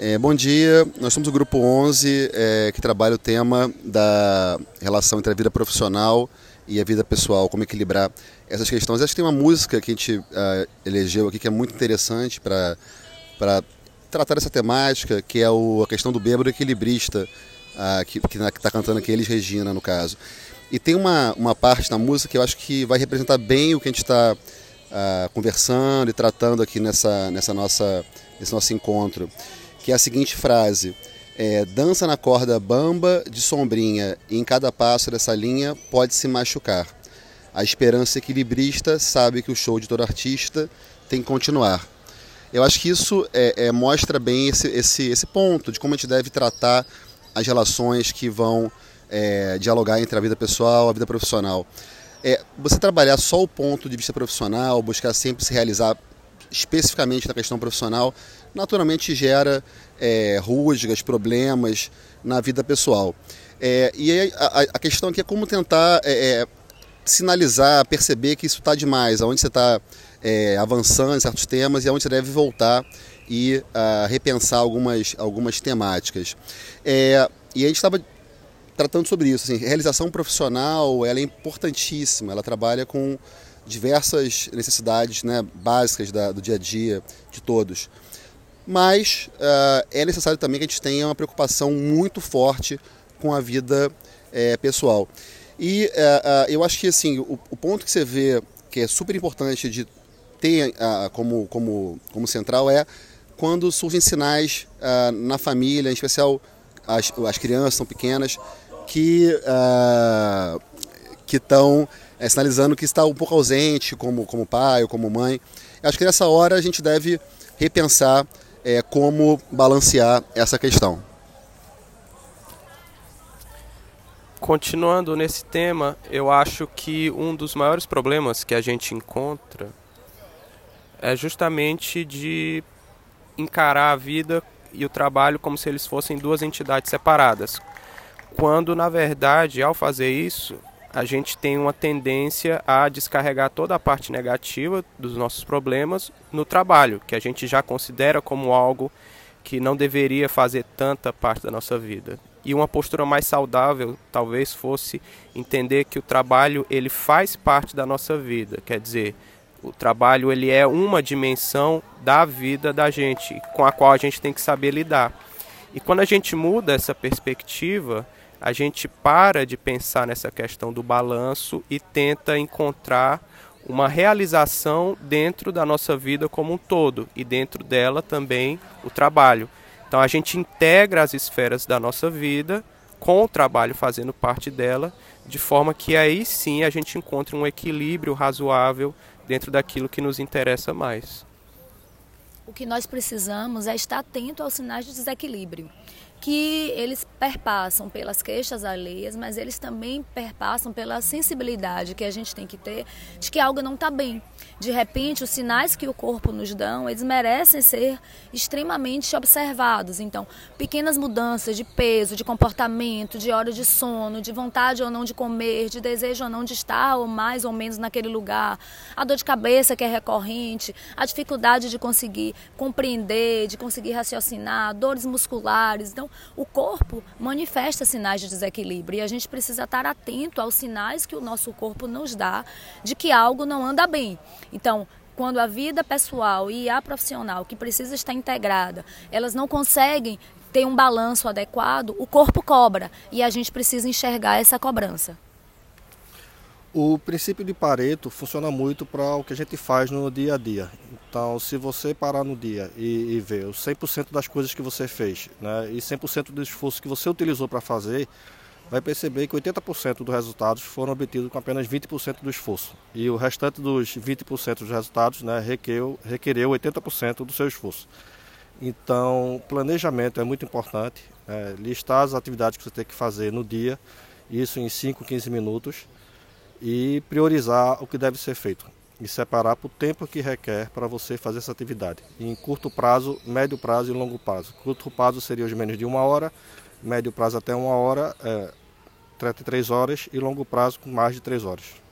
É, bom dia, nós somos o Grupo 11 é, que trabalha o tema da relação entre a vida profissional e a vida pessoal, como equilibrar essas questões. Acho que tem uma música que a gente uh, elegeu aqui que é muito interessante para tratar essa temática, que é o, a questão do bêbado equilibrista, uh, que está cantando aqui, eles Regina, no caso. E tem uma, uma parte na música que eu acho que vai representar bem o que a gente está uh, conversando e tratando aqui nessa, nessa nossa, nesse nosso encontro que é a seguinte frase: é, dança na corda bamba de sombrinha e em cada passo dessa linha pode se machucar. A esperança equilibrista sabe que o show de todo artista tem que continuar. Eu acho que isso é, é, mostra bem esse, esse, esse ponto de como a gente deve tratar as relações que vão é, dialogar entre a vida pessoal e a vida profissional. É, você trabalhar só o ponto de vista profissional, buscar sempre se realizar especificamente na questão profissional, naturalmente gera é, rusgas, problemas na vida pessoal. É, e a, a, questão aqui é como tentar é, é sinalizar, perceber que isso está demais, aonde você está é, avançando em certos temas e aonde você deve voltar e a, repensar algumas, algumas temáticas. É, e a gente estava tratando sobre isso. Assim, realização profissional ela é importantíssima, ela trabalha com diversas necessidades né, básicas da, do dia a dia de todos. Mas uh, é necessário também que a gente tenha uma preocupação muito forte com a vida é, pessoal. E uh, uh, eu acho que assim, o, o, ponto que você vê que é super importante de ter como, como, como central é quando surgem sinais na família, em especial as, as crianças são pequenas, que que estão é, sinalizando que está um pouco ausente como, como pai ou como mãe. Acho que nessa hora a gente deve repensar é, como balancear essa questão. Continuando nesse tema, eu acho que um dos maiores problemas que a gente encontra é justamente de encarar a vida e o trabalho como se eles fossem duas entidades separadas. Quando, na verdade, ao fazer isso, a gente tem uma tendência a descarregar toda a parte negativa dos nossos problemas no trabalho, que a gente já considera como algo que não deveria fazer tanta parte da nossa vida. E uma postura mais saudável talvez fosse entender que o trabalho ele faz parte da nossa vida, quer dizer, o trabalho ele é uma dimensão da vida da gente, com a qual a gente tem que saber lidar. E quando a gente muda essa perspectiva, a gente para de pensar nessa questão do balanço e tenta encontrar uma realização dentro da nossa vida como um todo e dentro dela também o trabalho. Então a gente integra as esferas da nossa vida com o trabalho fazendo parte dela, de forma que aí sim a gente encontre um equilíbrio razoável dentro daquilo que nos interessa mais. O que nós precisamos é estar atento aos sinais de desequilíbrio que eles perpassam pelas queixas alheias, mas eles também perpassam pela sensibilidade que a gente tem que ter de que algo não está bem. De repente, os sinais que o corpo nos dão, eles merecem ser extremamente observados. Então, pequenas mudanças de peso, de comportamento, de hora de sono, de vontade ou não de comer, de desejo ou não de estar ou mais ou menos naquele lugar, a dor de cabeça que é recorrente, a dificuldade de conseguir compreender, de conseguir raciocinar, dores musculares. Então, o corpo manifesta sinais de desequilíbrio e a gente precisa estar atento aos sinais que o nosso corpo nos dá de que algo não anda bem. Então, quando a vida pessoal e a profissional, que precisa estar integrada, elas não conseguem ter um balanço adequado, o corpo cobra e a gente precisa enxergar essa cobrança. O princípio de Pareto funciona muito para o que a gente faz no dia a dia. Então, se você parar no dia e, e ver os 100% das coisas que você fez né, e 100% do esforço que você utilizou para fazer, vai perceber que 80% dos resultados foram obtidos com apenas 20% do esforço. E o restante dos 20% dos resultados né, requereu, requereu 80% do seu esforço. Então, planejamento é muito importante. É, listar as atividades que você tem que fazer no dia, isso em 5, 15 minutos e priorizar o que deve ser feito e separar por tempo que requer para você fazer essa atividade. Em curto prazo, médio prazo e longo prazo. Curto prazo seria os menos de uma hora, médio prazo até uma hora, é, 33 horas e longo prazo com mais de 3 horas.